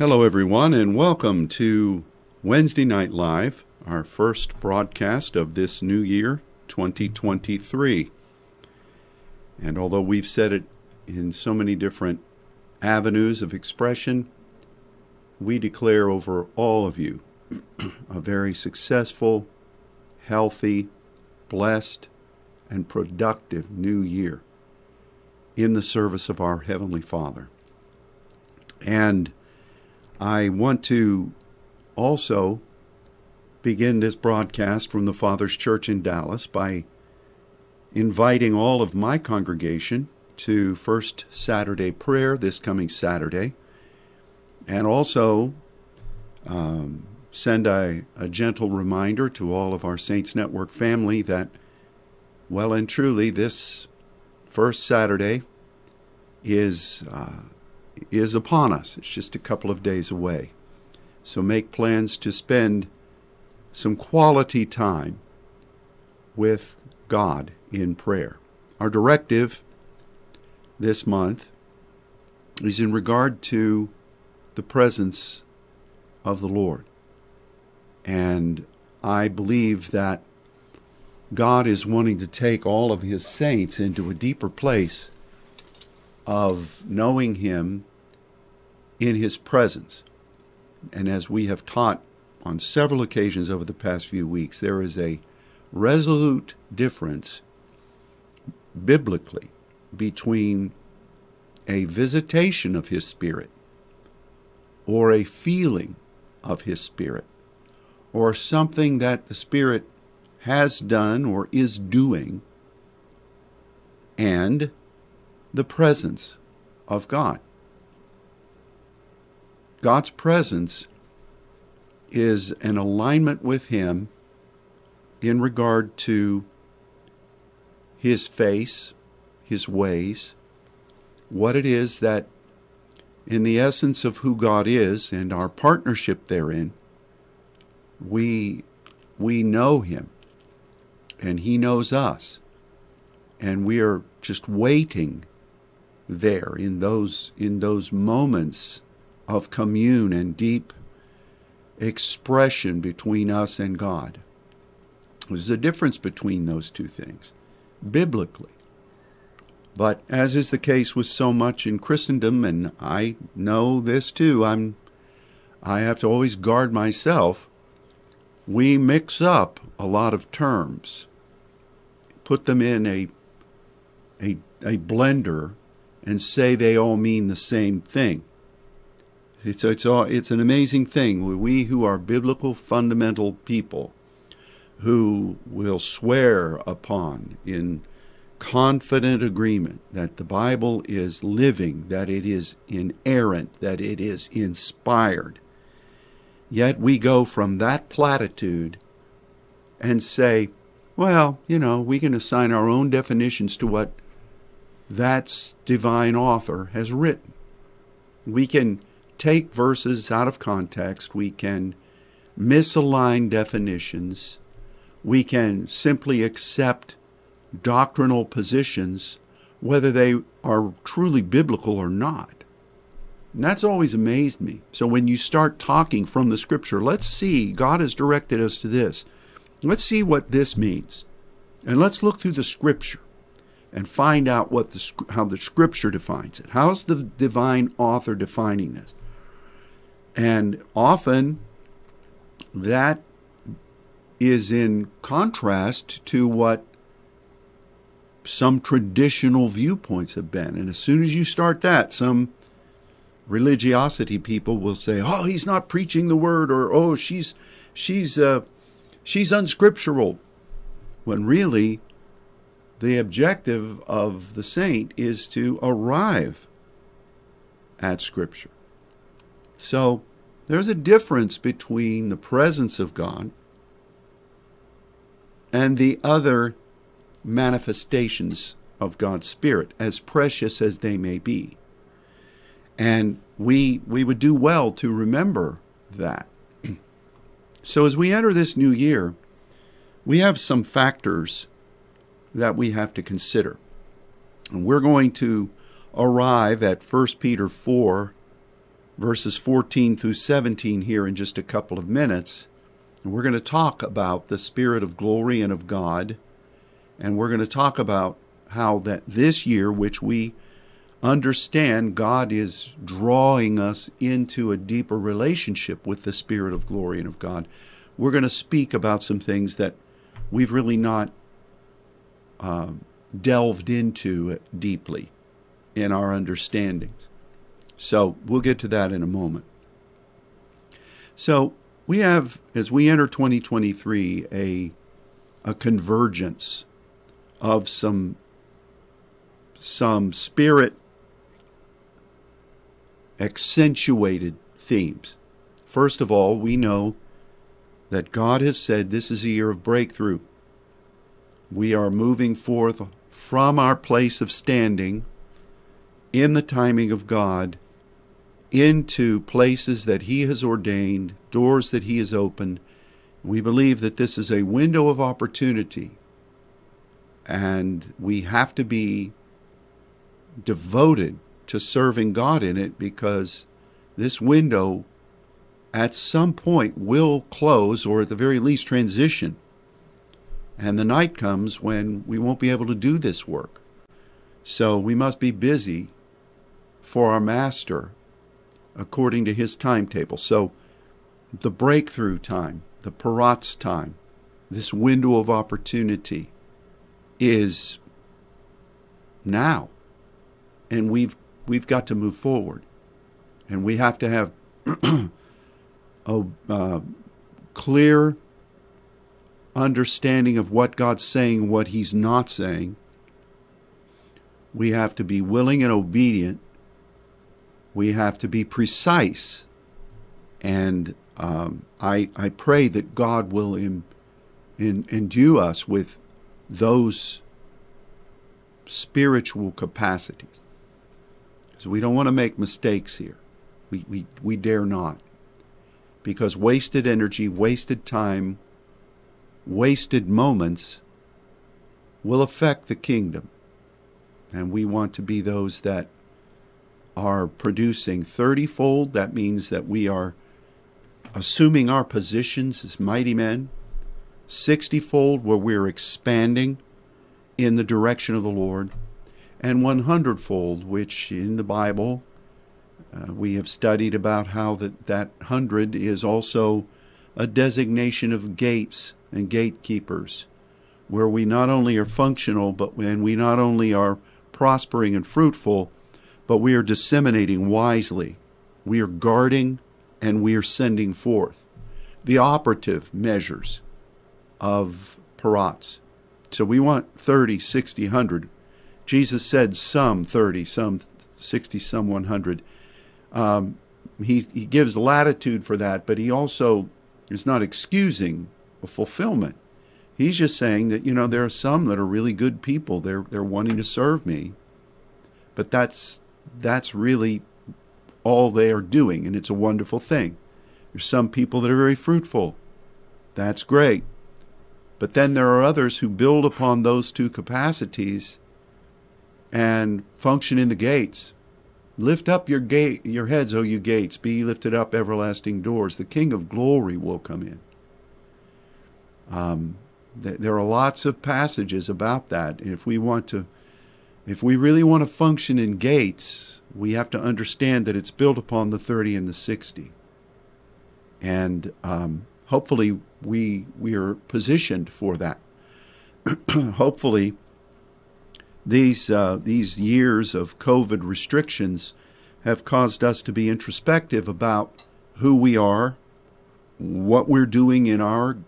Hello, everyone, and welcome to Wednesday Night Live, our first broadcast of this new year, 2023. And although we've said it in so many different avenues of expression, we declare over all of you a very successful, healthy, blessed, and productive new year in the service of our Heavenly Father. And I want to also begin this broadcast from the Father's Church in Dallas by inviting all of my congregation to First Saturday prayer this coming Saturday, and also um, send a, a gentle reminder to all of our Saints Network family that, well and truly, this first Saturday is. Uh, is upon us. It's just a couple of days away. So make plans to spend some quality time with God in prayer. Our directive this month is in regard to the presence of the Lord. And I believe that God is wanting to take all of his saints into a deeper place of knowing him in his presence. And as we have taught on several occasions over the past few weeks, there is a resolute difference biblically between a visitation of his spirit or a feeling of his spirit or something that the spirit has done or is doing and the presence of God. God's presence is an alignment with Him in regard to His face, His ways, what it is that, in the essence of who God is and our partnership therein, we, we know Him and He knows us. And we are just waiting there in those, in those moments of commune and deep expression between us and God. There's a difference between those two things, biblically. But as is the case with so much in Christendom, and I know this too, I'm I have to always guard myself. We mix up a lot of terms, put them in a a, a blender, and say they all mean the same thing. It's, it's, all, it's an amazing thing. We who are biblical fundamental people who will swear upon in confident agreement that the Bible is living, that it is inerrant, that it is inspired. Yet we go from that platitude and say, well, you know, we can assign our own definitions to what that divine author has written. We can take verses out of context, we can misalign definitions, we can simply accept doctrinal positions, whether they are truly biblical or not. And that's always amazed me. So when you start talking from the scripture, let's see, God has directed us to this. Let's see what this means. And let's look through the scripture and find out what the, how the scripture defines it. How's the divine author defining this? And often that is in contrast to what some traditional viewpoints have been. And as soon as you start that, some religiosity people will say, "Oh, he's not preaching the word," or "Oh, she's she's uh, she's unscriptural," when really the objective of the saint is to arrive at Scripture. So there's a difference between the presence of God and the other manifestations of God's Spirit, as precious as they may be. And we, we would do well to remember that. So, as we enter this new year, we have some factors that we have to consider. And we're going to arrive at 1 Peter 4 verses 14 through 17 here in just a couple of minutes. And we're going to talk about the Spirit of glory and of God. And we're going to talk about how that this year, which we understand God is drawing us into a deeper relationship with the Spirit of glory and of God, we're going to speak about some things that we've really not uh, delved into deeply in our understandings. So we'll get to that in a moment. So we have, as we enter 2023, a, a convergence of some some spirit accentuated themes. First of all, we know that God has said this is a year of breakthrough. We are moving forth from our place of standing in the timing of God into places that He has ordained, doors that He has opened. We believe that this is a window of opportunity, and we have to be devoted to serving God in it because this window at some point will close or at the very least transition. And the night comes when we won't be able to do this work. So we must be busy for our Master according to his timetable. So the breakthrough time, the paratz time, this window of opportunity is now. And we've we've got to move forward. And we have to have a uh, clear understanding of what God's saying, what He's not saying. We have to be willing and obedient. We have to be precise. And um, I, I pray that God will in, in, endue us with those spiritual capacities. Because we don't want to make mistakes here. We, we, we dare not because wasted energy, wasted time, wasted moments will affect the kingdom. And we want to be those that are producing 30 fold. That means that we are assuming our positions as mighty men, 60 fold, where we're expanding in the direction of the Lord, and 100 fold, which in the Bible uh, we have studied about how that, that hundred is also a designation of gates and gatekeepers, where we not only are functional, but when we not only are prospering and fruitful, but we are disseminating wisely. We are guarding and we are sending forth the operative measures of paratz. So we want 30, 60, 100. Jesus said some 30, some 60, some 100 um, he, he gives latitude for that, but he also is not excusing a fulfillment. He's just saying that, you know, there are some that are really good people. They're, they're wanting to serve me. But that's, that's really all they are doing, and it's a wonderful thing. There's some people that are very fruitful. That's great. But then there are others who build upon those two capacities and function in the gates Lift up your gate, your heads, O you gates. Be lifted up, everlasting doors. The King of glory will come in. Um, th- there are lots of passages about that. And if we want to, if we really want to function in gates, we have to understand that it's built upon the 30 and the 60. And um, hopefully, we we are positioned for that. hopefully, these uh, these years of COVID restrictions have caused us to be introspective about who we are, what we're doing in our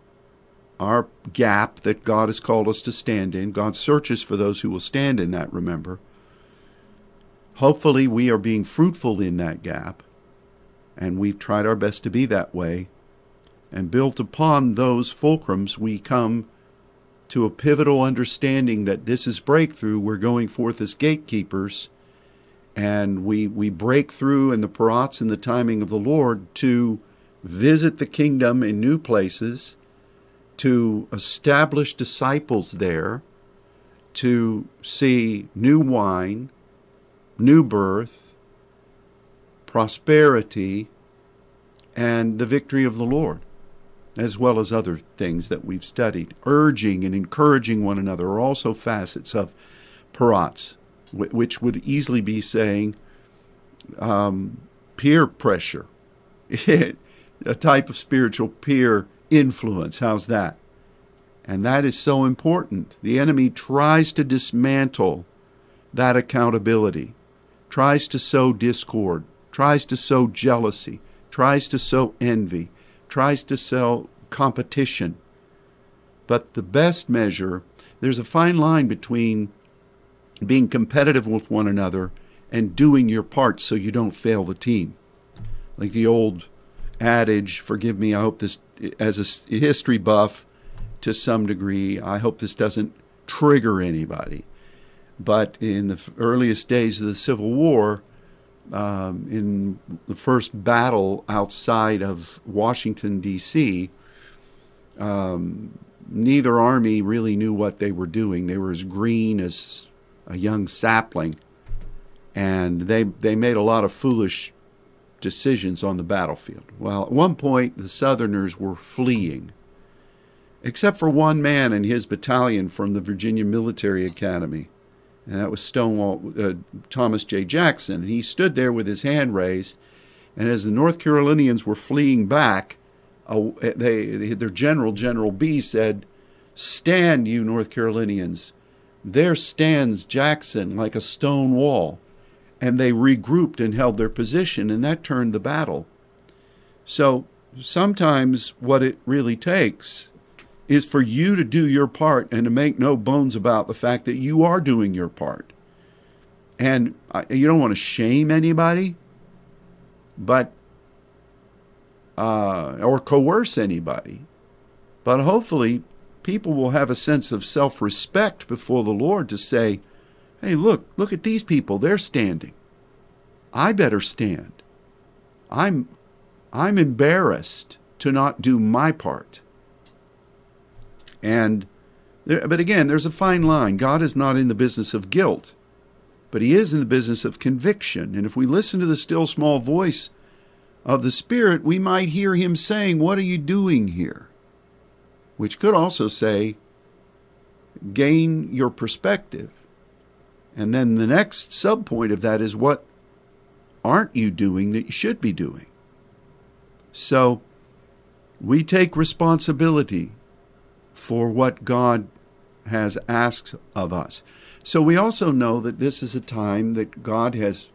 our gap that God has called us to stand in. God searches for those who will stand in that, remember. Hopefully, we are being fruitful in that gap, and we've tried our best to be that way. And built upon those fulcrums, we come to a pivotal understanding that this is breakthrough. We're going forth as gatekeepers, and we we break through in the paratz and the timing of the Lord to visit the kingdom in new places, to establish disciples there, to see new wine, new birth, prosperity, and the victory of the Lord, as well as other things that we've studied. Urging and encouraging one another are also facets of peratz, which would easily be saying um, peer pressure, a type of spiritual peer influence. How's that? And that is so important. The enemy tries to dismantle that accountability, tries to sow discord, tries to sow jealousy, tries to sow envy, tries to sow competition. But the best measure, there's a fine line between being competitive with one another and doing your part so you don't fail the team. Like the old adage, forgive me, I hope this, as a history buff to some degree, I hope this doesn't trigger anybody. But in the earliest days of the Civil War, um, in the first battle outside of Washington, D.C., um, neither army really knew what they were doing. They were as green as a young sapling, and they, they made a lot of foolish decisions on the battlefield. Well, at one point, the Southerners were fleeing, except for one man and his battalion from the Virginia Military Academy and that was Stonewall uh, Thomas J. Jackson. And he stood there with his hand raised, and as the North Carolinians were fleeing back, uh, they, they, their general, General Bee, said, "Stand, you North Carolinians! There stands Jackson like a stone wall." And they regrouped and held their position, and that turned the battle. So sometimes what it really takes is for you to do your part and to make no bones about the fact that you are doing your part. And you don't want to shame anybody, but uh, or coerce anybody. But hopefully, people will have a sense of self respect before the Lord to say, hey, look, look at these people. They're standing. I better stand. I'm, I'm embarrassed to not do my part. And there, but again, there's a fine line. God is not in the business of guilt, but He is in the business of conviction. And if we listen to the still small voice of the Spirit, we might hear Him saying, What are you doing here? Which could also say, Gain your perspective. And then the next subpoint of that is, What aren't you doing that you should be doing? So we take responsibility for what God has asked of us. So we also know that this is a time that God has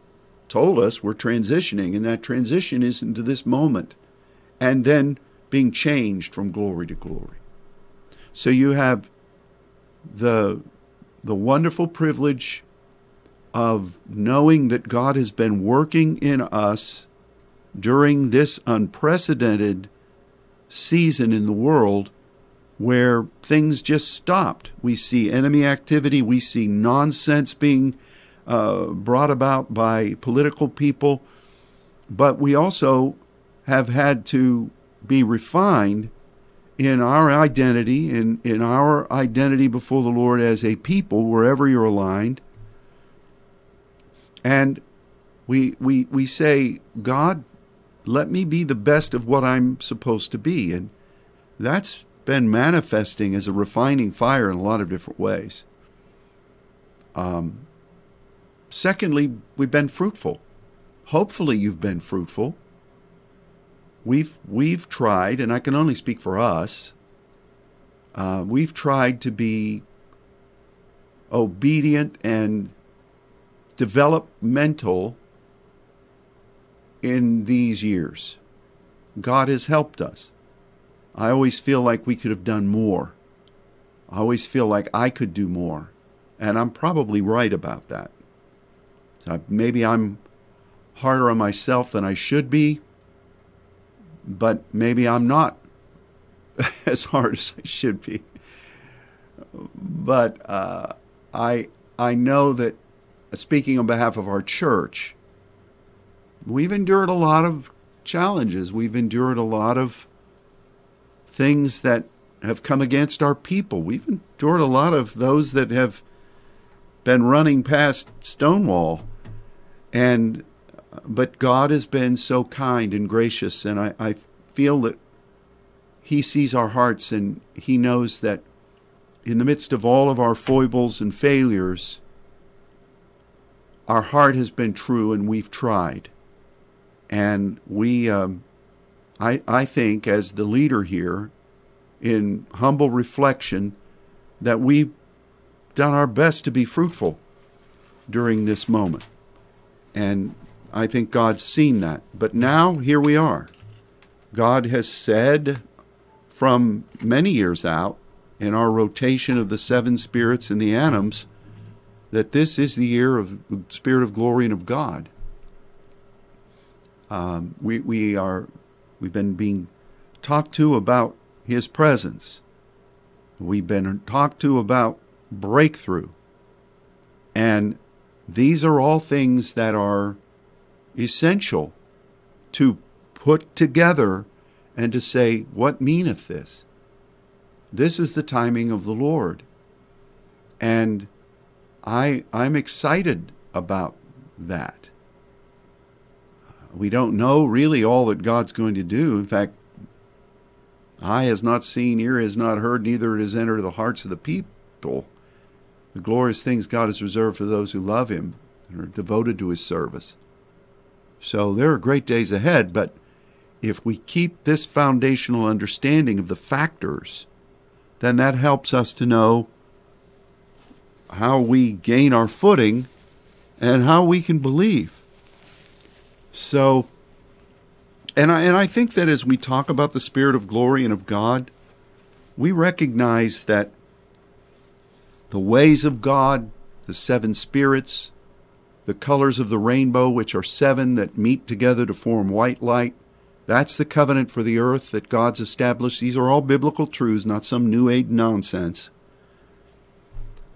told us we're transitioning, and that transition is into this moment and then being changed from glory to glory. So you have the, the wonderful privilege of knowing that God has been working in us during this unprecedented season in the world where things just stopped. We see enemy activity, we see nonsense being uh, brought about by political people, but we also have had to be refined in our identity, in, in our identity before the Lord as a people, wherever you're aligned. And we, we, we say, God, let me be the best of what I'm supposed to be. And that's been manifesting as a refining fire in a lot of different ways. Um, secondly, we've been fruitful. Hopefully, you've been fruitful. We've we've tried, and I can only speak for us. Uh, we've tried to be obedient and developmental in these years. God has helped us. I always feel like we could have done more. I always feel like I could do more. And I'm probably right about that. So maybe I'm harder on myself than I should be, but maybe I'm not as hard as I should be. But uh, I, I know that, speaking on behalf of our church, we've endured a lot of challenges. We've endured a lot of things that have come against our people. We've endured a lot of those that have been running past Stonewall. And but God has been so kind and gracious, and I, I feel that He sees our hearts and He knows that in the midst of all of our foibles and failures, our heart has been true and we've tried. And we, um, I, I think, as the leader here, in humble reflection, that we've done our best to be fruitful during this moment. And I think God's seen that. But now, here we are. God has said from many years out in our rotation of the seven spirits and the anims that this is the year of the spirit of glory and of God. Um, we, we are we've been being talked to about his presence. We've been talked to about breakthrough. And these are all things that are essential to put together and to say, What meaneth this? This is the timing of the Lord. And I, I'm excited about that. We don't know really all that God's going to do. In fact, eye has not seen, ear has not heard, neither it has entered the hearts of the people. The glorious things God has reserved for those who love Him and are devoted to His service. So there are great days ahead, but if we keep this foundational understanding of the factors, then that helps us to know how we gain our footing and how we can believe. So, and I, and I think that as we talk about the Spirit of glory and of God, we recognize that the ways of God, the seven spirits, the colors of the rainbow, which are seven that meet together to form white light, that's the covenant for the earth that God's established. These are all biblical truths, not some New Age nonsense.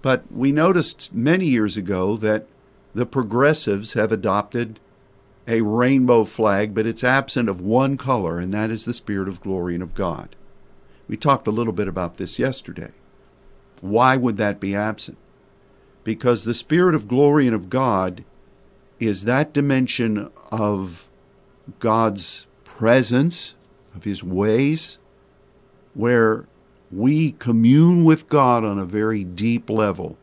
But we noticed many years ago that the progressives have adopted a rainbow flag, but it's absent of one color, and that is the Spirit of glory and of God. We talked a little bit about this yesterday. Why would that be absent? Because the Spirit of glory and of God is that dimension of God's presence, of His ways, where we commune with God on a very deep level.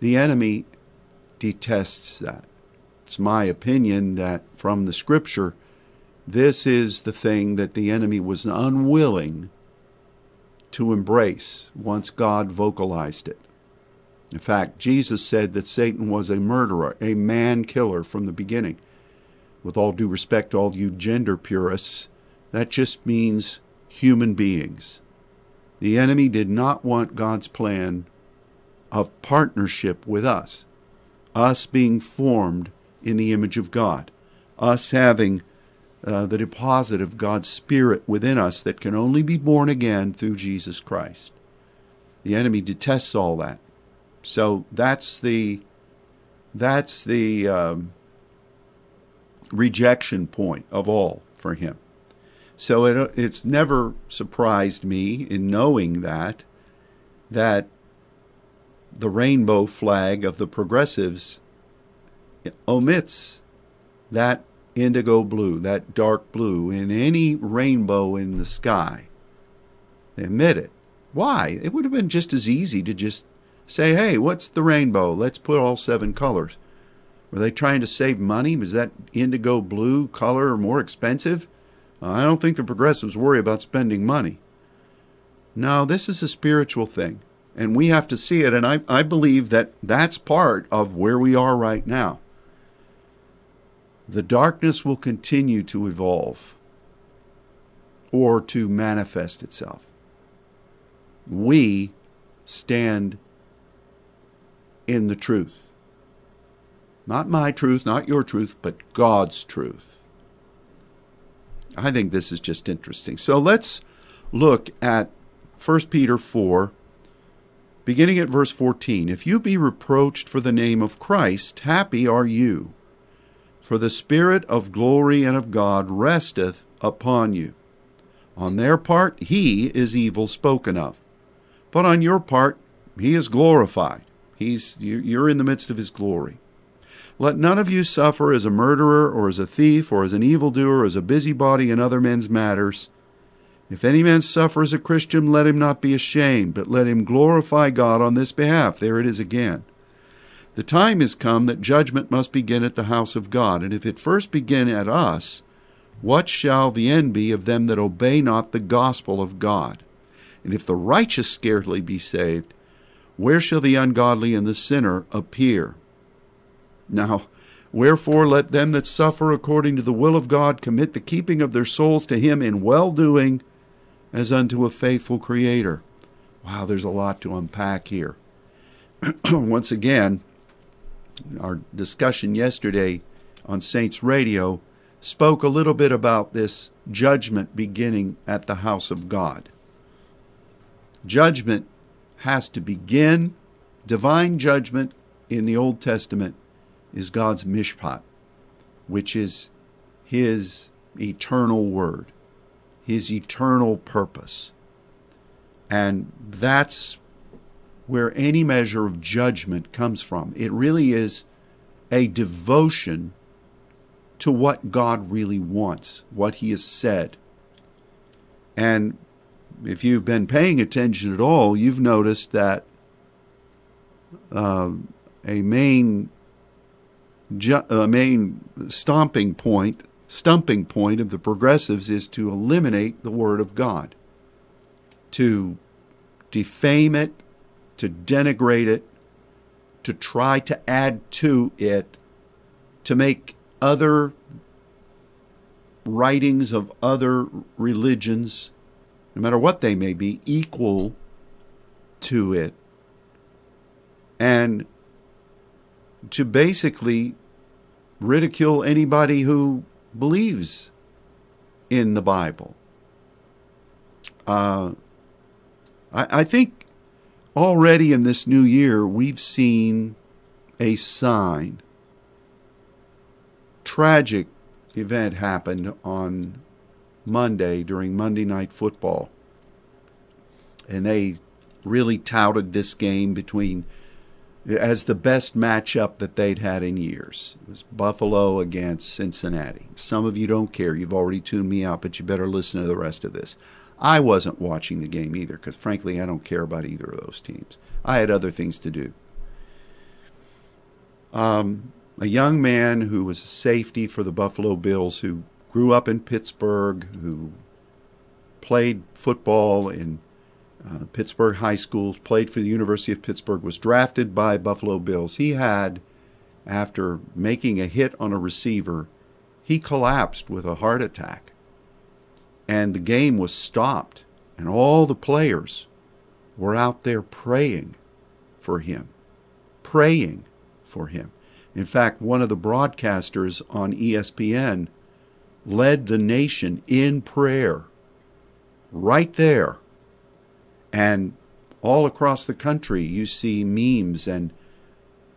The enemy detests that. It's my opinion that from the scripture, this is the thing that the enemy was unwilling to embrace once God vocalized it. In fact, Jesus said that Satan was a murderer, a man killer from the beginning. With all due respect to all you gender purists, that just means human beings. The enemy did not want God's plan of partnership with us, us being formed in the image of God, us having uh, the deposit of God's Spirit within us that can only be born again through Jesus Christ. The enemy detests all that. So that's the that's the um, rejection point of all for him. So it, it's never surprised me in knowing that that the rainbow flag of the progressives omits that indigo blue, that dark blue, in any rainbow in the sky. They omit it. Why? It would have been just as easy to just say, hey, what's the rainbow? Let's put all seven colors. Were they trying to save money? Was that indigo blue color more expensive? I don't think the progressives worry about spending money. No, this is a spiritual thing, and we have to see it. And I, I believe that that's part of where we are right now. The darkness will continue to evolve or to manifest itself. We stand in the truth. Not my truth, not your truth, but God's truth. I think this is just interesting. So let's look at 1 Peter 4, beginning at verse 14. If you be reproached for the name of Christ, happy are you, for the Spirit of glory and of God resteth upon you. On their part, he is evil spoken of, but on your part, he is glorified. He's, you're in the midst of his glory. Let none of you suffer as a murderer, or as a thief, or as an evildoer, or as a busybody in other men's matters. If any man suffer as a Christian, let him not be ashamed, but let him glorify God on this behalf. There it is again. The time is come that judgment must begin at the house of God, and if it first begin at us, what shall the end be of them that obey not the gospel of God? And if the righteous scarcely be saved, where shall the ungodly and the sinner appear? Now, wherefore let them that suffer according to the will of God commit the keeping of their souls to Him in well doing as unto a faithful Creator. Wow, there's a lot to unpack here. Once again, our discussion yesterday on Saints Radio spoke a little bit about this judgment beginning at the house of God. Judgment has to begin. Divine judgment in the Old Testament is God's mishpat, which is His eternal word, His eternal purpose. And that's where any measure of judgment comes from. It really is a devotion to what God really wants, what He has said. And if you've been paying attention at all, you've noticed that uh, a main ju- a main stomping point, stumping point of the progressives is to eliminate the Word of God, to defame it, to denigrate it, to try to add to it, to make other writings of other religions no matter what they may be, equal to it. And to basically ridicule anybody who believes in the Bible. Uh, I, I think already in this new year we've seen a sign. Tragic event happened on Monday during Monday Night Football. And they really touted this game between as the best matchup that they'd had in years. It was Buffalo against Cincinnati. Some of you don't care. You've already tuned me out, but you better listen to the rest of this. I wasn't watching the game either because, frankly, I don't care about either of those teams. I had other things to do. Um, a young man who was a safety for the Buffalo Bills who grew up in Pittsburgh, who played football in uh, Pittsburgh high schools, played for the University of Pittsburgh, was drafted by Buffalo Bills. He had, after making a hit on a receiver, he collapsed with a heart attack. And the game was stopped, and all the players were out there praying for him. Praying for him. In fact, one of the broadcasters on ESPN led the nation in prayer right there. And all across the country, you see memes and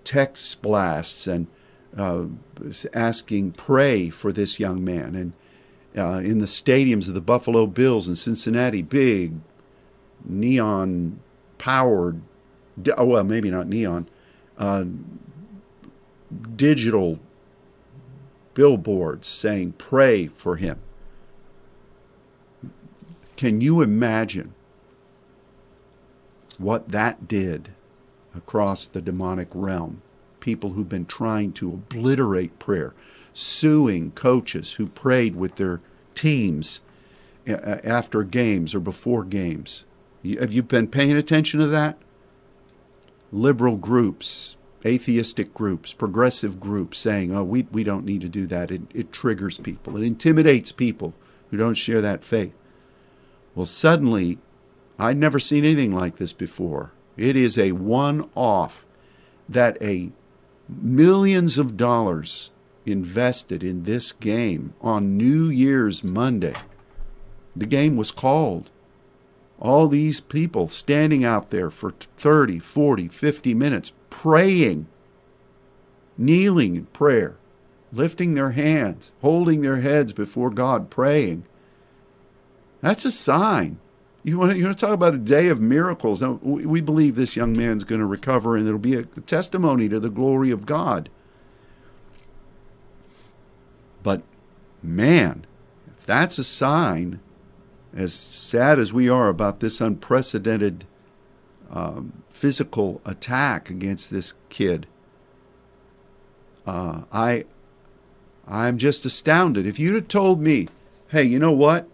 text blasts and uh, asking, pray for this young man. And uh, in the stadiums of the Buffalo Bills in Cincinnati, big neon powered, oh, well, maybe not neon, uh, digital billboards saying, pray for him. Can you imagine what that did across the demonic realm? People who've been trying to obliterate prayer, suing coaches who prayed with their teams after games or before games. Have you been paying attention to that? Liberal groups, atheistic groups, progressive groups saying, oh, we, we don't need to do that. It, it triggers people, it intimidates people who don't share that faith. Well, suddenly, I'd never seen anything like this before. It is a one off that a millions of dollars invested in this game on New Year's Monday. The game was called all these people standing out there for 30, 40, 50 minutes praying, kneeling in prayer, lifting their hands, holding their heads before God, praying. That's a sign. You want to, you want to talk about a day of miracles. Now, we believe this young man's going to recover and it'll be a testimony to the glory of God. But man, if that's a sign, as sad as we are about this unprecedented um, physical attack against this kid, uh, I, I'm just astounded. If you'd have told me, hey, you know what?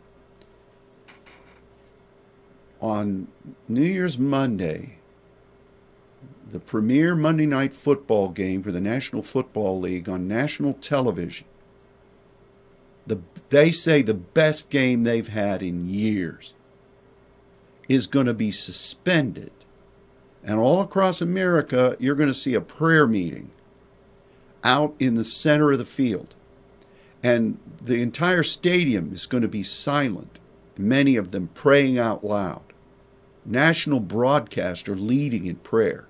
On New Year's Monday, the premier Monday night football game for the National Football League on national television. The, they say the best game they've had in years is going to be suspended. And all across America, you're going to see a prayer meeting out in the center of the field. And the entire stadium is going to be silent, many of them praying out loud. National broadcaster leading in prayer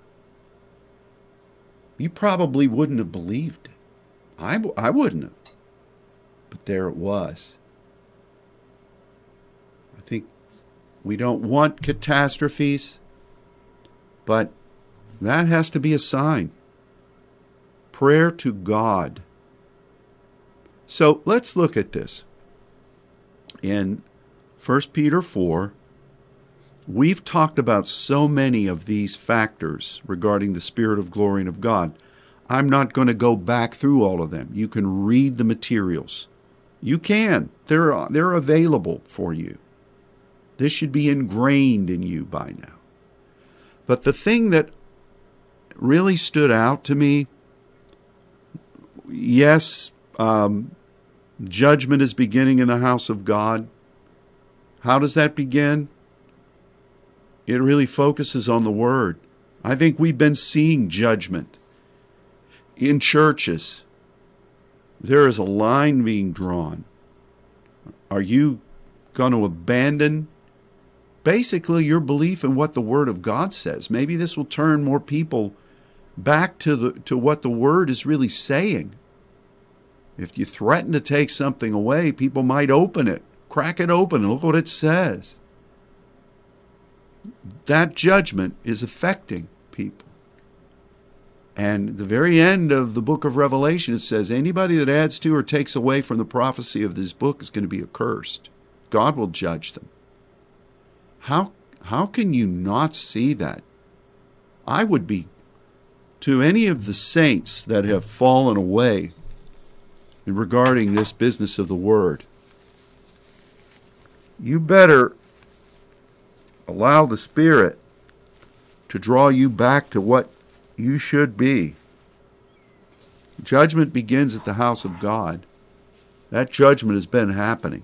you probably wouldn't have believed it. I, I wouldn't have. But there it was. I think we don't want catastrophes, but that has to be a sign. Prayer to God. So let's look at this. In 1 Peter 4, We've talked about so many of these factors regarding the Spirit of glory and of God. I'm not going to go back through all of them. You can read the materials. You can. They're, they're available for you. This should be ingrained in you by now. But the thing that really stood out to me yes, um, judgment is beginning in the house of God. How does that begin? It really focuses on the Word. I think we've been seeing judgment in churches. There is a line being drawn. Are you going to abandon basically your belief in what the Word of God says? Maybe this will turn more people back to the to what the Word is really saying. If you threaten to take something away, people might open it, crack it open, and look what it says that judgment is affecting people. And the very end of the book of Revelation, it says, anybody that adds to or takes away from the prophecy of this book is going to be accursed. God will judge them. How, how can you not see that? I would be, to any of the saints that have fallen away regarding this business of the word, you better Allow the Spirit to draw you back to what you should be. Judgment begins at the house of God. That judgment has been happening.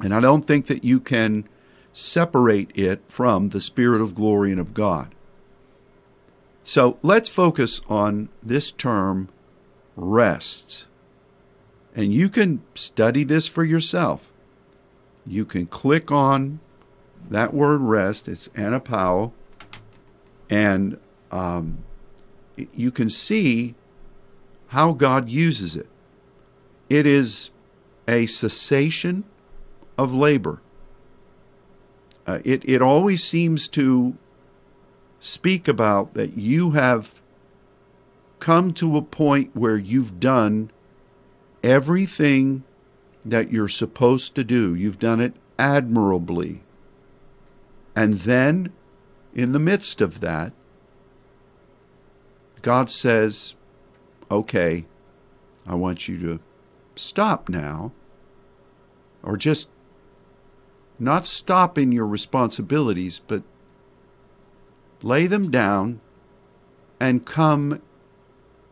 And I don't think that you can separate it from the Spirit of glory and of God. So let's focus on this term, rest. And you can study this for yourself. You can click on that word rest, it's anapao, and um, you can see how God uses it. It is a cessation of labor. Uh, it, it always seems to speak about that you have come to a point where you've done everything that you're supposed to do. You've done it admirably. And then, in the midst of that, God says, okay, I want you to stop now, or just not stop in your responsibilities, but lay them down and come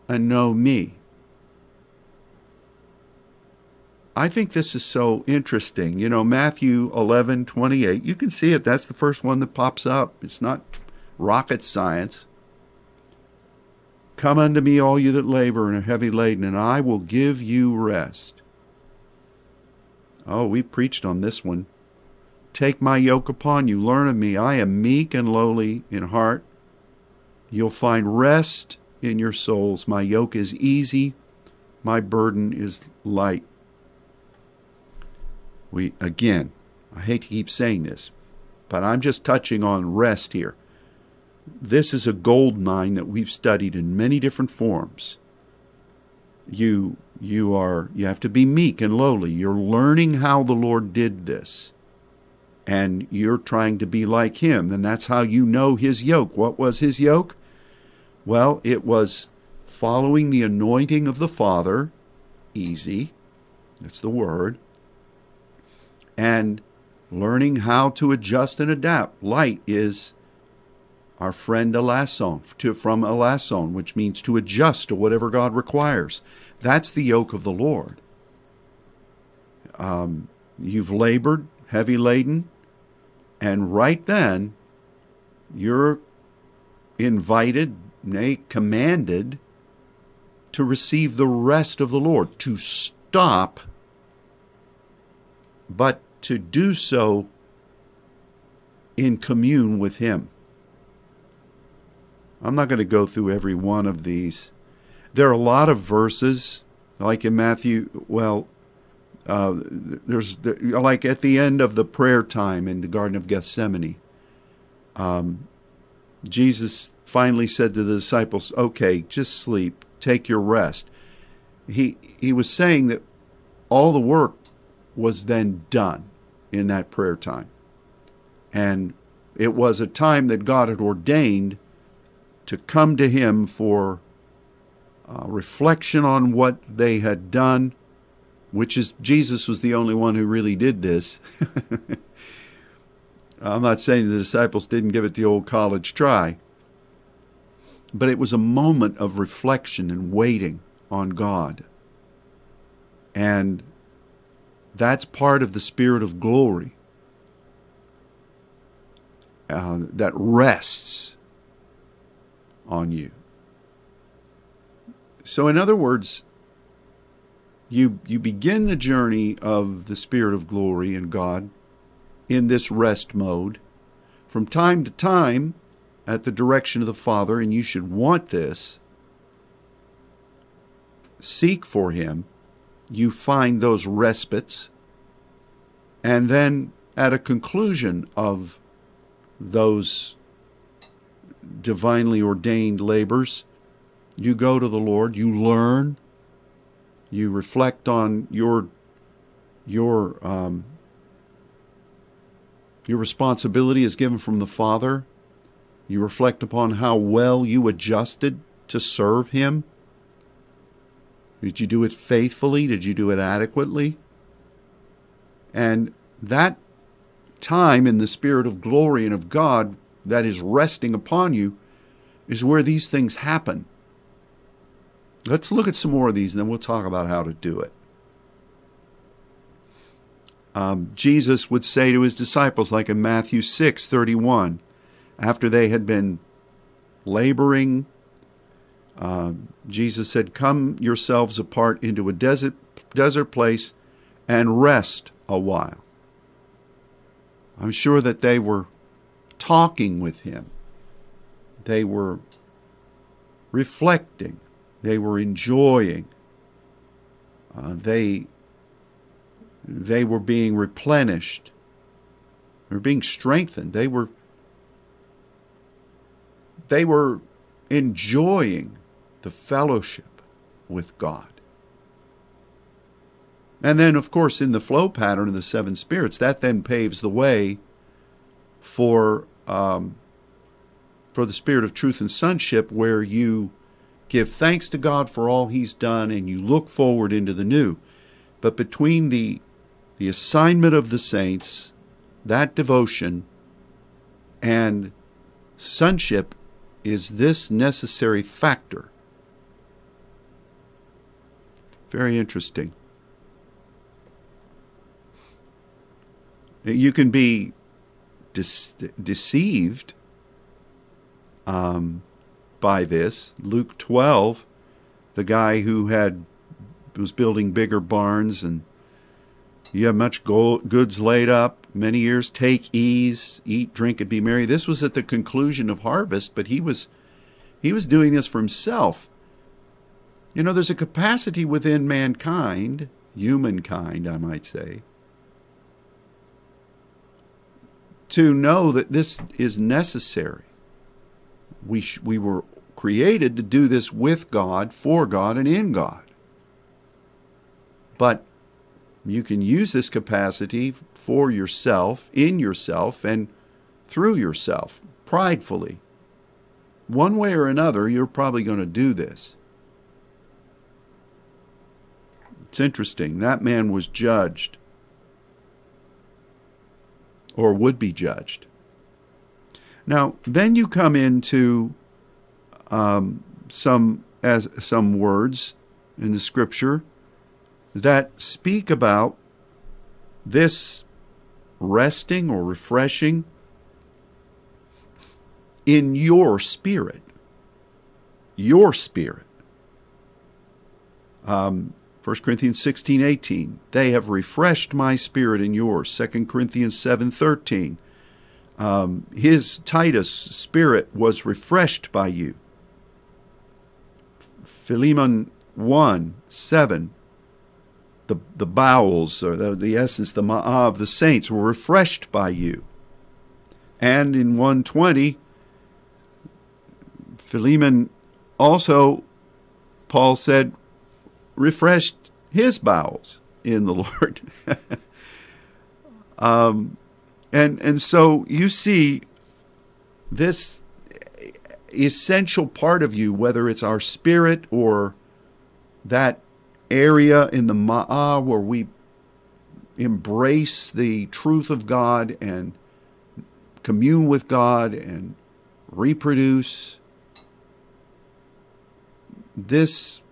and know me. I think this is so interesting. You know, Matthew 11, 28, you can see it. That's the first one that pops up. It's not rocket science. Come unto me, all you that labor and are heavy laden, and I will give you rest. Oh, we preached on this one. Take my yoke upon you, learn of me. I am meek and lowly in heart. You'll find rest in your souls. My yoke is easy, my burden is light. We again, I hate to keep saying this, but I'm just touching on rest here. This is a gold mine that we've studied in many different forms. You you are you have to be meek and lowly. You're learning how the Lord did this. And you're trying to be like him, and that's how you know his yoke. What was his yoke? Well, it was following the anointing of the Father, easy. That's the word. And learning how to adjust and adapt. Light is our friend Elasson, to, from Elasson, which means to adjust to whatever God requires. That's the yoke of the Lord. Um, you've labored, heavy laden, and right then you're invited, nay, commanded to receive the rest of the Lord, to stop, but to do so in commune with Him. I'm not going to go through every one of these. There are a lot of verses, like in Matthew, well, uh, there's like at the end of the prayer time in the Garden of Gethsemane, um, Jesus finally said to the disciples, "Okay, just sleep, take your rest." He he was saying that all the work was then done in that prayer time, and it was a time that God had ordained to come to Him for uh, reflection on what they had done, which is Jesus was the only one who really did this. I'm not saying the disciples didn't give it the old college try, but it was a moment of reflection and waiting on God. And that's part of the spirit of glory uh, that rests on you. So, in other words, you, you begin the journey of the Spirit of glory in God in this rest mode from time to time at the direction of the Father, and you should want this. Seek for Him. You find those respites. And then at a conclusion of those divinely ordained labors. You go to the Lord, you learn, you reflect on your your um, your responsibility is given from the Father. You reflect upon how well you adjusted to serve Him. Did you do it faithfully? Did you do it adequately? And that time in the Spirit of glory and of God that is resting upon you is where these things happen. Let's look at some more of these and then we'll talk about how to do it. Um, Jesus would say to his disciples, like in Matthew 6 31, after they had been laboring, uh, Jesus said, Come yourselves apart into a desert, desert place and rest a while. I'm sure that they were talking with him. They were reflecting. They were enjoying. Uh, they, they were being replenished. They were being strengthened. They were, they were enjoying the fellowship with God. And then, of course, in the flow pattern of the seven spirits, that then paves the way for um, for the spirit of truth and sonship, where you give thanks to God for all He's done and you look forward into the new. But between the the assignment of the saints, that devotion, and sonship is this necessary factor. Very interesting. You can be de- deceived um, by this. Luke 12, the guy who had was building bigger barns and you have much gold, goods laid up, many years, take ease, eat, drink, and be merry. This was at the conclusion of harvest, but he was he was doing this for himself. You know, there's a capacity within mankind, humankind, I might say, to know that this is necessary. We, sh- we were created to do this with God, for God, and in God. But you can use this capacity for yourself, in yourself, and through yourself, pridefully. One way or another, you're probably going to do this. It's interesting. That man was judged, or would be judged. Now, then you come into um, some as some words in the scripture that speak about this resting or refreshing in your spirit. Your spirit. Um, 1 Corinthians 16, 18. They have refreshed my spirit in yours. 2 Corinthians 7, 13. Um, his Titus spirit was refreshed by you. Philemon 1, 7. The, the bowels, or the, the essence, the ma'ah of the saints were refreshed by you. And in 120, Philemon also, Paul said, refreshed his bowels in the Lord. um, and and so you see this essential part of you, whether it's our spirit or that area in the ma'ah where we embrace the truth of God and commune with God and reproduce. This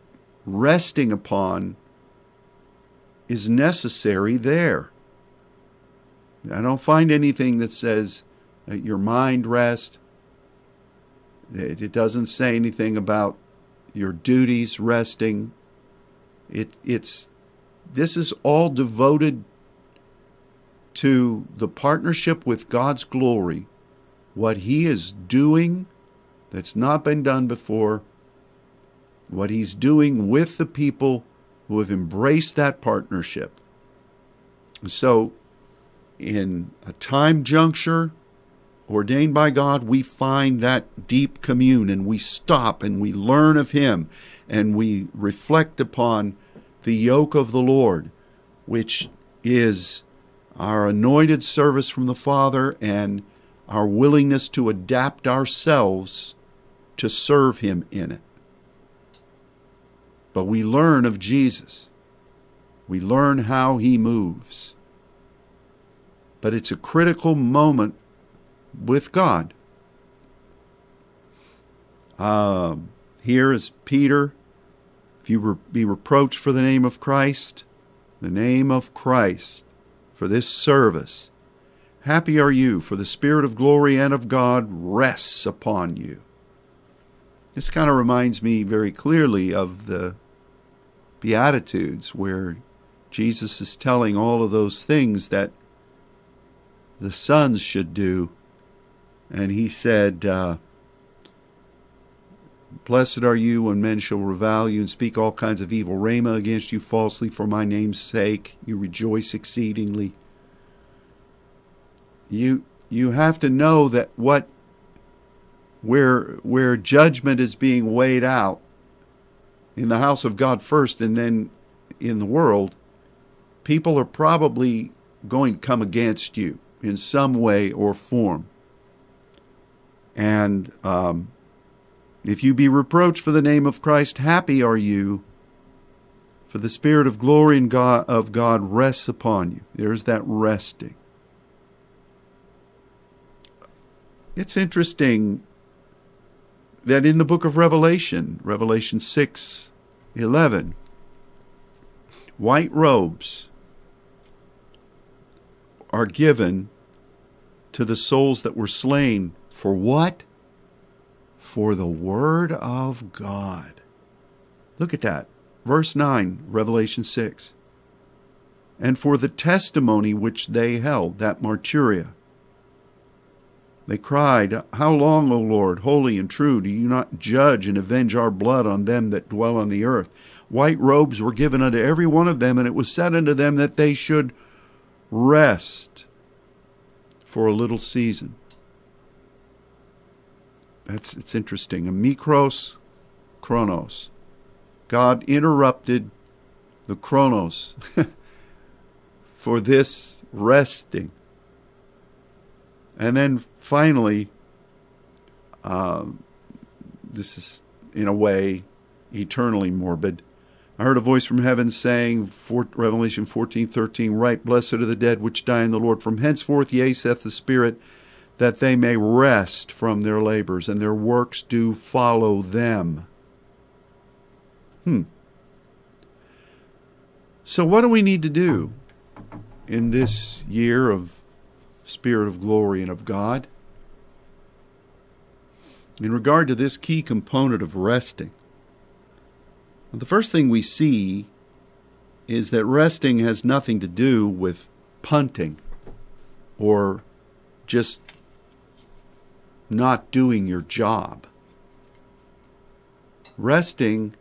resting upon is necessary there. I don't find anything that says that your mind rest. It, doesn't say anything about your duties resting. It, it's this is all devoted to the partnership with God's glory, what He is doing that's not been done before, what He's doing with the people who have embraced that partnership. So, in a time juncture ordained by God, we find that deep commune and we stop and we learn of Him and we reflect upon the yoke of the Lord, which is our anointed service from the Father and our willingness to adapt ourselves to serve Him in it. But we learn of Jesus. We learn how He moves but it's a critical moment with God. Um, here is Peter. If you be reproached for the name of Christ, the name of Christ, for this service, happy are you, for the Spirit of glory and of God rests upon you. This kind of reminds me very clearly of the Beatitudes, where Jesus is telling all of those things that the sons should do. And he said, uh, Blessed are you when men shall revile you and speak all kinds of evil rhema against you falsely for my name's sake. You rejoice exceedingly. You you have to know that what where where judgment is being weighed out in the house of God first and then in the world, people are probably going to come against you in some way or form. And um, if you be reproached for the name of Christ, happy are you, for the Spirit of glory and God, of God rests upon you. There's that resting. It's interesting that in the book of Revelation, Revelation 6 11, white robes are given to the souls that were slain for what? For the word of God. Look at that. Verse 9, Revelation 6. And for the testimony which they held, that martyria. They cried, How long, O Lord, holy and true, do you not judge and avenge our blood on them that dwell on the earth? White robes were given unto every one of them, and it was said unto them that they should rest for a little season. That's it's interesting. A mikros chronos. God interrupted the chronos, for this resting. And then finally, uh, this is in a way eternally morbid. I heard a voice from heaven saying, for, Revelation 14, 13, Right, blessed are the dead which die in the Lord from henceforth, yea, saith the Spirit, that they may rest from their labors, and their works do follow them. Hmm. So, what do we need to do in this year of Spirit of glory and of God? In regard to this key component of resting, the first thing we see is that resting has nothing to do with punting or just not doing your job. Resting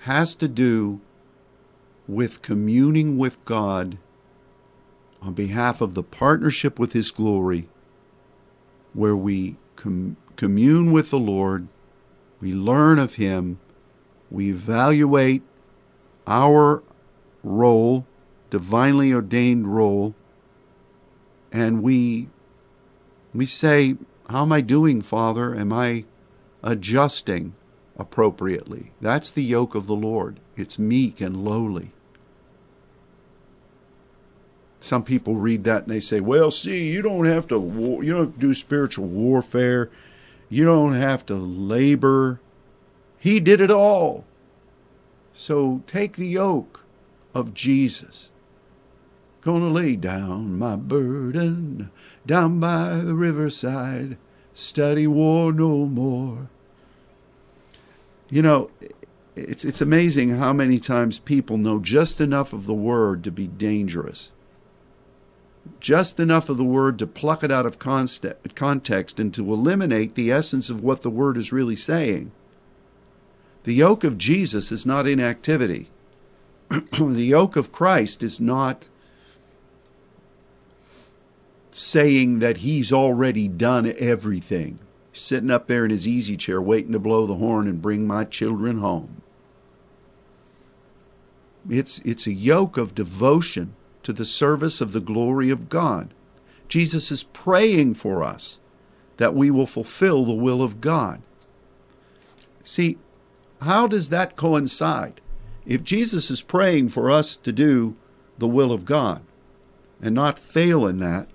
has to do with communing with God on behalf of the partnership with His glory, where we com- commune with the Lord, we learn of Him, we evaluate our role, divinely ordained role, and we we say, How am I doing, Father? Am I adjusting appropriately? That's the yoke of the Lord. It's meek and lowly. Some people read that and they say, Well, see, you don't have to you don't do spiritual warfare. You don't have to labor he did it all. So take the yoke of Jesus. Gonna lay down my burden down by the riverside, study war no more. You know, it's, it's amazing how many times people know just enough of the word to be dangerous. Just enough of the word to pluck it out of context and to eliminate the essence of what the word is really saying. The yoke of Jesus is not inactivity. the yoke of Christ is not saying that he's already done everything, sitting up there in his easy chair waiting to blow the horn and bring my children home. It's, it's a yoke of devotion to the service of the glory of God. Jesus is praying for us that we will fulfill the will of God. See, how does that coincide? If Jesus is praying for us to do the will of God and not fail in that,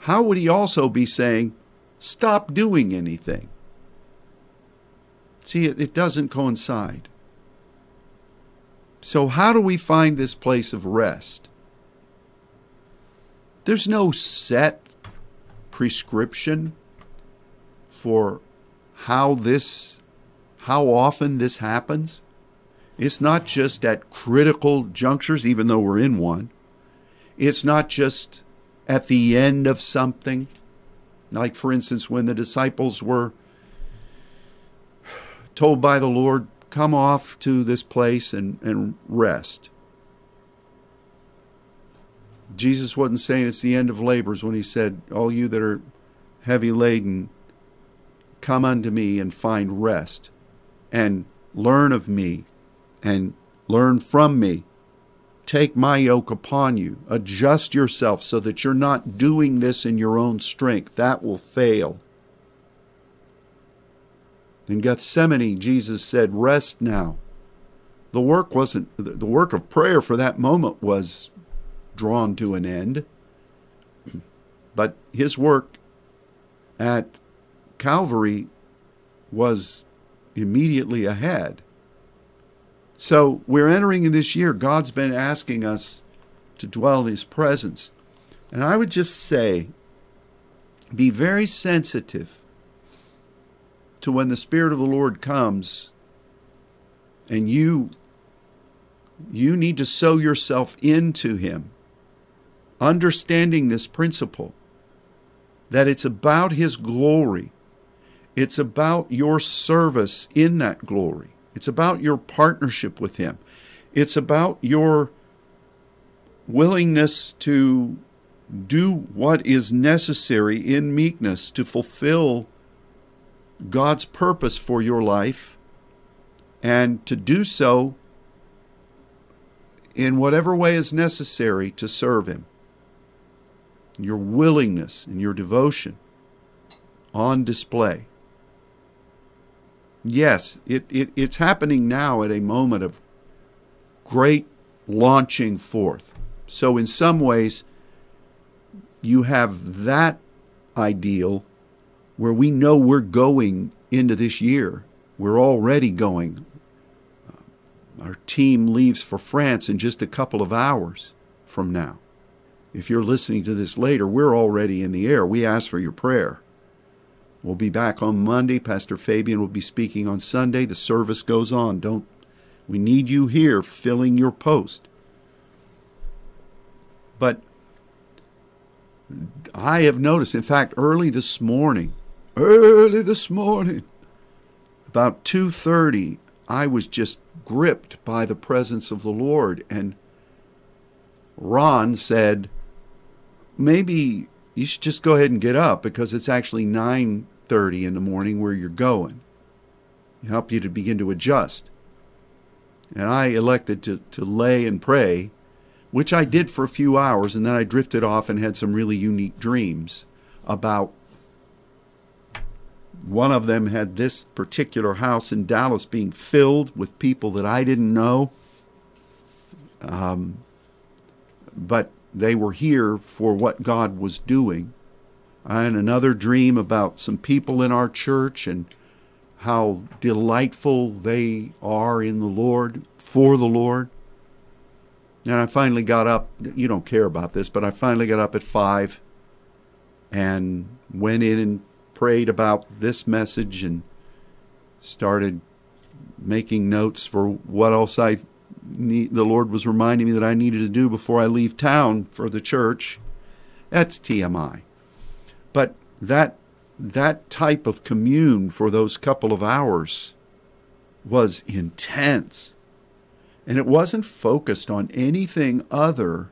how would he also be saying, stop doing anything? See, it, it doesn't coincide. So, how do we find this place of rest? There's no set prescription for how this how often this happens. It's not just at critical junctures, even though we're in one. It's not just at the end of something. Like, for instance, when the disciples were told by the Lord, Come off to this place and, and rest. Jesus wasn't saying it's the end of labors when he said, All you that are heavy laden, come unto me and find rest and learn of me and learn from me. Take my yoke upon you. Adjust yourself so that you're not doing this in your own strength. That will fail. In Gethsemane, Jesus said, Rest now. The work wasn't, the work of prayer for that moment was drawn to an end. But his work at Calvary was immediately ahead. So we're entering in this year. God's been asking us to dwell in His presence. And I would just say, be very sensitive to when the Spirit of the Lord comes and you you need to sow yourself into him understanding this principle that it's about his glory it's about your service in that glory. It's about your partnership with Him. It's about your willingness to do what is necessary in meekness to fulfill God's purpose for your life and to do so in whatever way is necessary to serve Him. Your willingness and your devotion on display. Yes, it, it, it's happening now at a moment of great launching forth. So, in some ways, you have that ideal where we know we're going into this year. We're already going. Uh, our team leaves for France in just a couple of hours from now. If you're listening to this later, we're already in the air. We ask for your prayer. We'll be back on Monday. Pastor Fabian will be speaking on Sunday. The service goes on. Don't we need you here filling your post. But I have noticed, in fact, early this morning, early this morning, about 2:30, I was just gripped by the presence of the Lord and Ron said, "Maybe you should just go ahead and get up because it's actually 9:30 in the morning where you're going." Help you to begin to adjust. And I elected to, to lay and pray, which I did for a few hours, and then I drifted off and had some really unique dreams about one of them had this particular house in Dallas being filled with people that I didn't know. Um, but they were here for what God was doing. I had another dream about some people in our church and how delightful they are in the Lord, for the Lord. And I finally got up. You don't care about this, but I finally got up at five and went in and prayed about this message and started making notes for what else I need, the Lord was reminding me that I needed to do before I leave town for the church. That's TMI. But that that type of commune for those couple of hours was intense. And it wasn't focused on anything other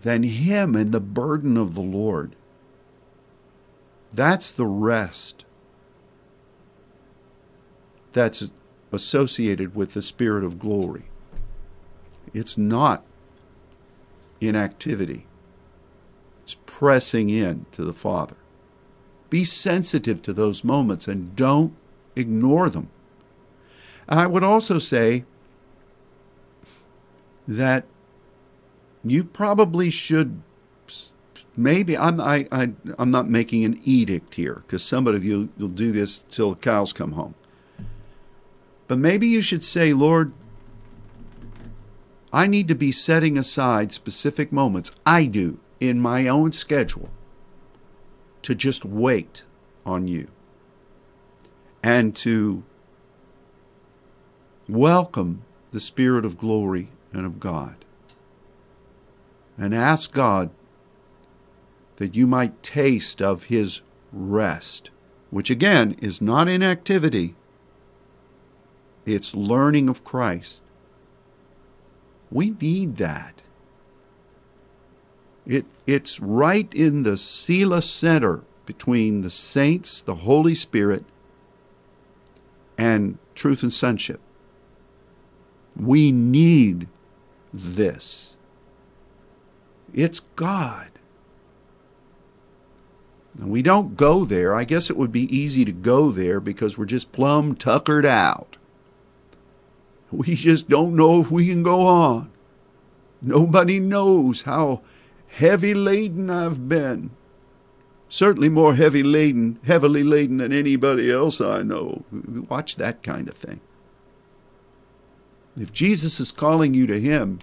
than Him and the burden of the Lord. That's the rest that's associated with the Spirit of glory. It's not inactivity it's pressing in to the Father. Be sensitive to those moments and don't ignore them. I would also say that you probably should maybe I'm I, I I'm not making an edict here because some of you will do this till the cows come home. But maybe you should say, Lord, I need to be setting aside specific moments. I do in my own schedule to just wait on you and to welcome the Spirit of glory and of God and ask God that you might taste of His rest, which again is not inactivity, it's learning of Christ. We need that. It, it's right in the Selah center between the saints, the Holy Spirit, and truth and sonship. We need this. It's God. And we don't go there. I guess it would be easy to go there because we're just plumb tuckered out. We just don't know if we can go on. Nobody knows how heavy laden I've been. Certainly more heavy laden, heavily laden than anybody else I know. Watch that kind of thing. If Jesus is calling you to Him,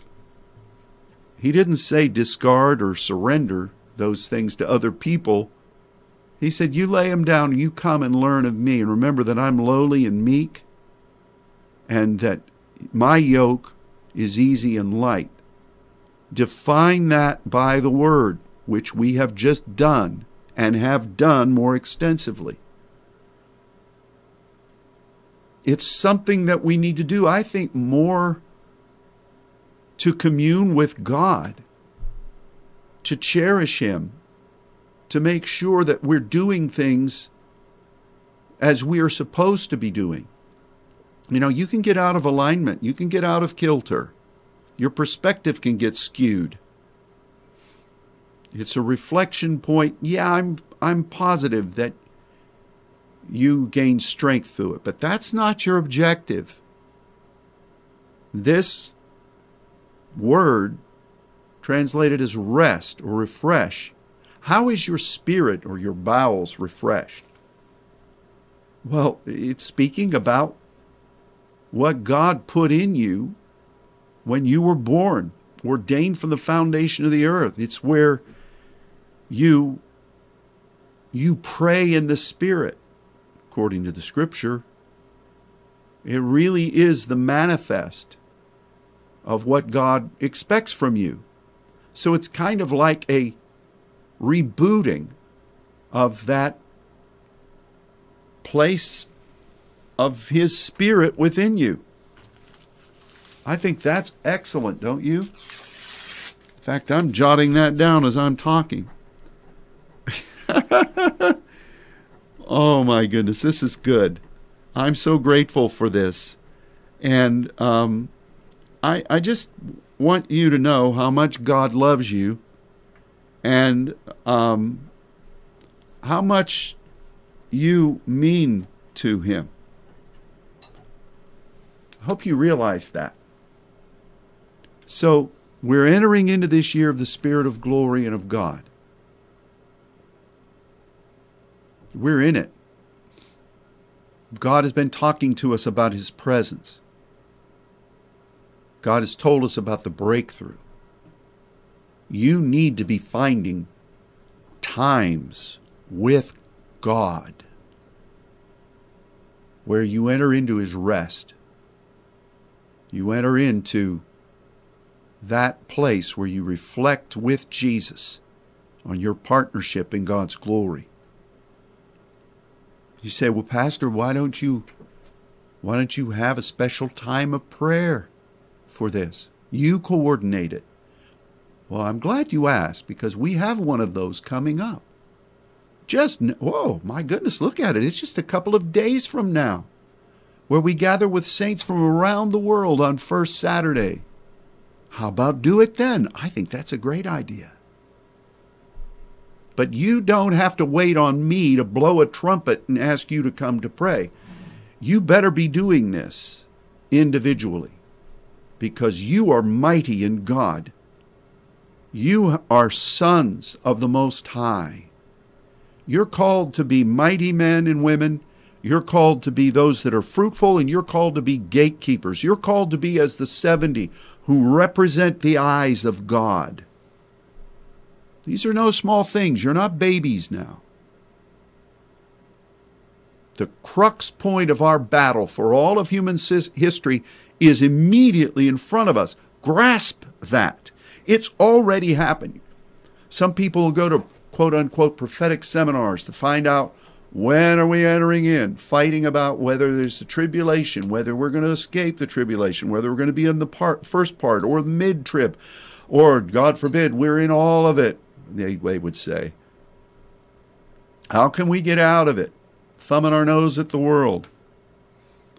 He didn't say discard or surrender those things to other people. He said, You lay them down, you come and learn of me. And remember that I'm lowly and meek, and that my yoke is easy and light. Define that by the word, which we have just done and have done more extensively. It's something that we need to do, I think, more to commune with God, to cherish Him, to make sure that we're doing things as we are supposed to be doing. You know, you can get out of alignment, you can get out of kilter, your perspective can get skewed. It's a reflection point. Yeah, I'm I'm positive that you gain strength through it, but that's not your objective. This word translated as rest or refresh. How is your spirit or your bowels refreshed? Well, it's speaking about what God put in you when you were born, ordained from the foundation of the earth. It's where you you pray in the spirit according to the scripture it really is the manifest of what God expects from you so it's kind of like a rebooting of that place of his spirit within you I think that's excellent don't you in fact I'm jotting that down as I'm talking oh my goodness, this is good. I'm so grateful for this. And um, I, I just want you to know how much God loves you and um, how much you mean to Him. I hope you realize that. So, we're entering into this year of the Spirit of glory and of God. We're in it. God has been talking to us about His presence. God has told us about the breakthrough. You need to be finding times with God where you enter into His rest. You enter into that place where you reflect with Jesus on your partnership in God's glory. You say, "Well, pastor, why don't you why don't you have a special time of prayer for this? You coordinate it." Well, I'm glad you asked because we have one of those coming up. Just whoa, my goodness, look at it. It's just a couple of days from now where we gather with saints from around the world on first Saturday. How about do it then? I think that's a great idea. But you don't have to wait on me to blow a trumpet and ask you to come to pray. You better be doing this individually because you are mighty in God. You are sons of the Most High. You're called to be mighty men and women. You're called to be those that are fruitful, and you're called to be gatekeepers. You're called to be as the 70 who represent the eyes of God. These are no small things. You're not babies now. The crux point of our battle for all of human history is immediately in front of us. Grasp that. It's already happening. Some people will go to quote unquote prophetic seminars to find out when are we entering in, fighting about whether there's a tribulation, whether we're going to escape the tribulation, whether we're going to be in the part, first part or the mid trib, or God forbid, we're in all of it they, they would say. How can we get out of it? Thumbing our nose at the world.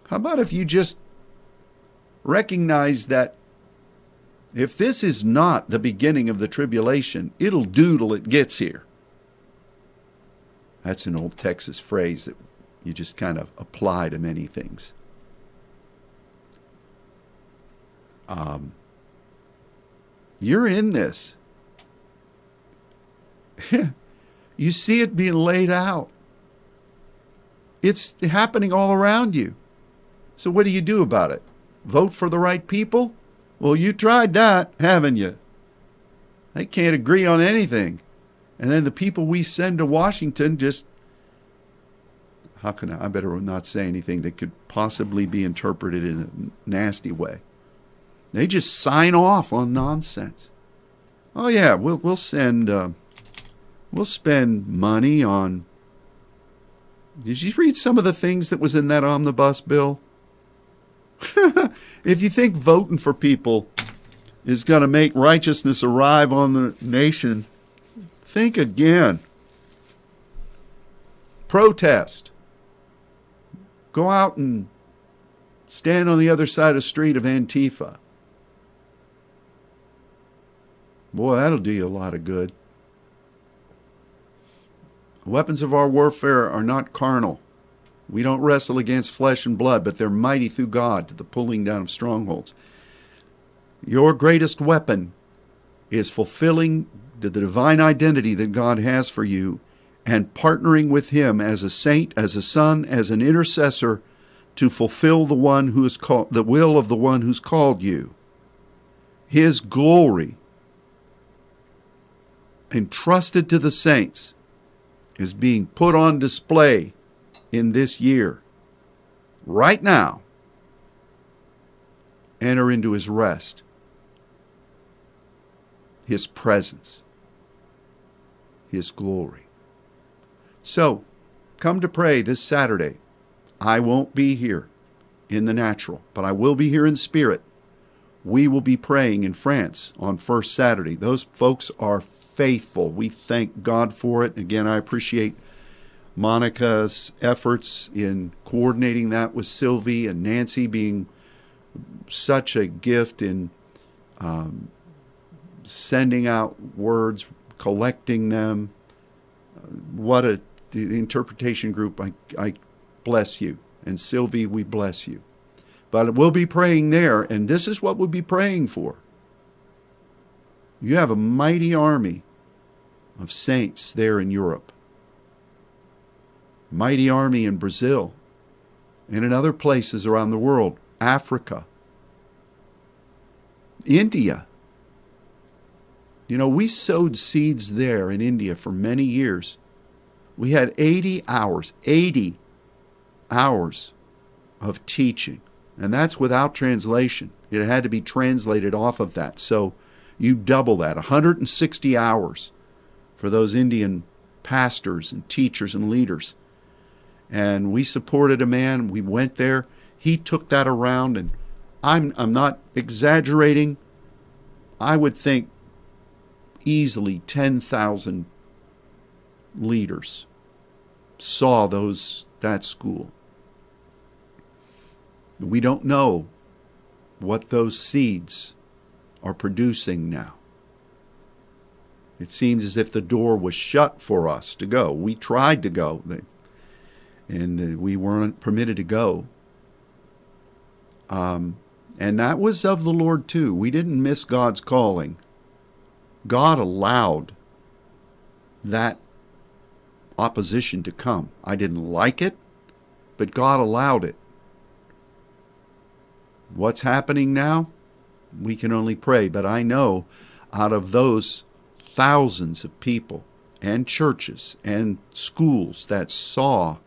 How about if you just recognize that if this is not the beginning of the tribulation, it'll doodle it gets here. That's an old Texas phrase that you just kind of apply to many things. Um, you're in this. you see it being laid out. It's happening all around you. So, what do you do about it? Vote for the right people? Well, you tried that, haven't you? They can't agree on anything. And then the people we send to Washington just. How can I? I better not say anything that could possibly be interpreted in a nasty way. They just sign off on nonsense. Oh, yeah, we'll, we'll send. Uh, We'll spend money on. Did you read some of the things that was in that omnibus bill? if you think voting for people is going to make righteousness arrive on the nation, think again. Protest. Go out and Stand on the other side of the street of Antifa. Boy, that'll do you a lot of good. Weapons of our warfare are not carnal. We don't wrestle against flesh and blood, but they're mighty through God to the pulling down of strongholds. Your greatest weapon is fulfilling the divine identity that God has for you and partnering with Him as a saint, as a son, as an intercessor to fulfill the one who is called the will of the one who's called you. His glory entrusted to the saints is being put on display in this year. Right now, enter into his rest, his presence, his glory. So, come to pray this Saturday. I won't be here in the natural, but I will be here in spirit. We will be praying in France on first Saturday. Those folks are faithful. We thank God for it. Again, I appreciate Monica's efforts in coordinating that with Sylvie and Nancy being such a gift in um, sending out words, collecting them. Uh, what a the interpretation group. I, I bless you. And Sylvie, we bless you. But we'll be praying there, and this is what we'll be praying for. You have a mighty army of saints there in Europe, mighty army in Brazil, and in other places around the world, Africa, India. You know, we sowed seeds there in India for many years. We had 80 hours, 80 hours of teaching. And that's without translation. It had to be translated off of that. So you double that 160 hours for those Indian pastors and teachers and leaders. And we supported a man. We went there. He took that around, and I'm, I'm not exaggerating. I would think easily 10,000 leaders saw those that school. We don't know what those seeds are producing now. It seems as if the door was shut for us to go. We tried to go, and we weren't permitted to go. Um, and that was of the Lord too. We didn't miss God's calling. God allowed that opposition to come. I didn't like it, but God allowed it. What's happening now? We can only pray, but I know out of those thousands of people and churches and schools that saw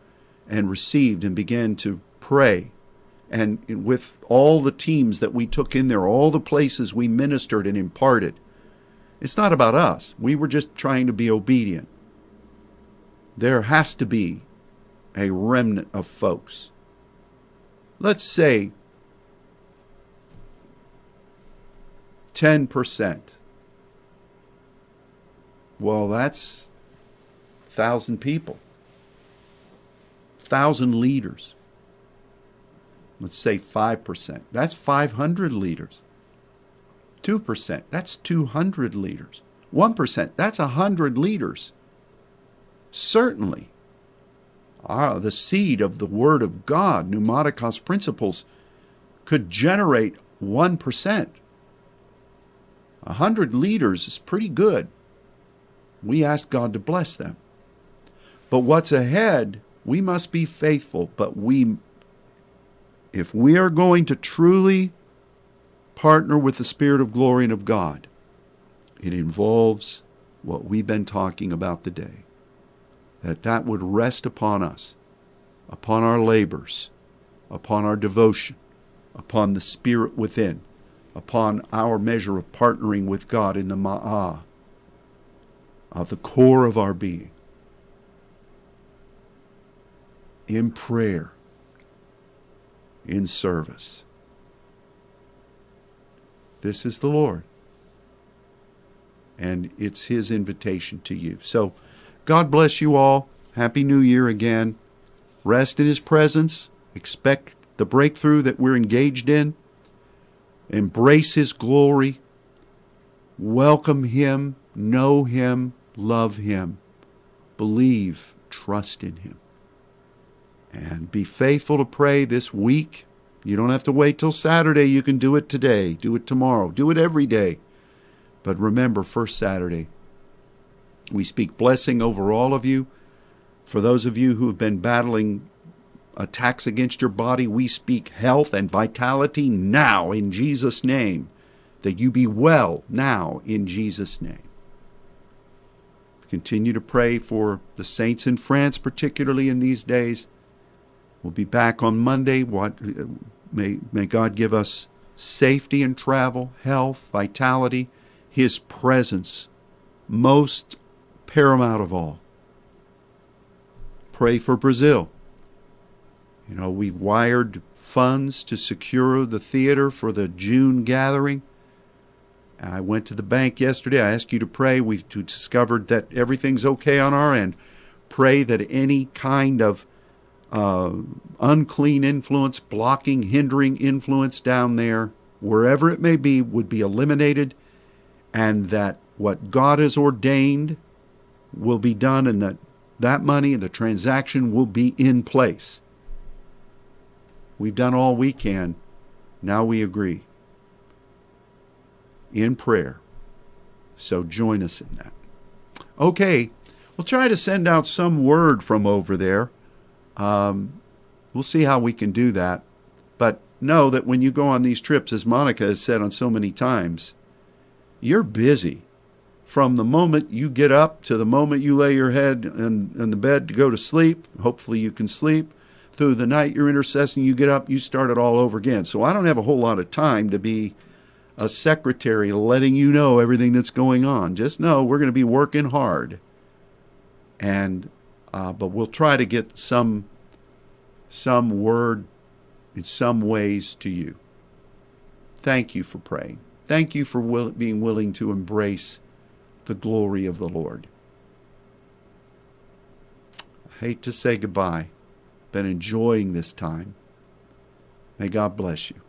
and received and began to pray. And with all the teams that we took in there, all the places we ministered and imparted, it's not about us. We were just trying to be obedient. There has to be a remnant of folks. Let's say 10%. Well, that's 1,000 people, 1,000 leaders. Let's say 5%. That's 500 leaders. 2%. That's 200 liters. 1%. That's 100 liters. Certainly, our, the seed of the Word of God, pneumatikos principles, could generate 1%. 100 liters is pretty good. We ask God to bless them. But what's ahead, we must be faithful. But we, if we are going to truly partner with the Spirit of glory and of God, it involves what we've been talking about today. That that would rest upon us, upon our labors, upon our devotion, upon the Spirit within, upon our measure of partnering with God in the Ma'ah, of the core of our being, in prayer, in service. This is the Lord. And it's His invitation to you. So, God bless you all. Happy New Year again. Rest in His presence. Expect the breakthrough that we're engaged in. Embrace His glory. Welcome Him. Know Him. Love Him. Believe. Trust in Him. And be faithful to pray this week. You don't have to wait till Saturday. You can do it today. Do it tomorrow. Do it every day. But remember, first Saturday, we speak blessing over all of you. For those of you who have been battling attacks against your body, we speak health and vitality now in Jesus' name. That you be well now in Jesus' name. Continue to pray for the saints in France, particularly in these days. We'll be back on Monday. What may, may God give us safety in travel, health, vitality, His presence, most paramount of all. Pray for Brazil. You know, we wired funds to secure the theater for the June gathering. I went to the bank yesterday. I asked you to pray. We've discovered that everything's okay on our end. Pray that any kind of uh, unclean influence, blocking, hindering influence down there, wherever it may be, would be eliminated, and that what God has ordained will be done, and that that money, and the transaction, will be in place. We've done all we can. Now we agree in prayer. So join us in that. Okay, we'll try to send out some word from over there. Um, we'll see how we can do that. But know that when you go on these trips, as Monica has said on so many times, you're busy. From the moment you get up to the moment you lay your head in, in the bed to go to sleep, hopefully you can sleep. Through the night you're intercessing, you get up, you start it all over again. So I don't have a whole lot of time to be a secretary letting you know everything that's going on. Just know we're going to be working hard, and uh, but we'll try to get some some word in some ways to you. Thank you for praying. Thank you for will, being willing to embrace the glory of the Lord. I hate to say goodbye. Been enjoying this time. May God bless you.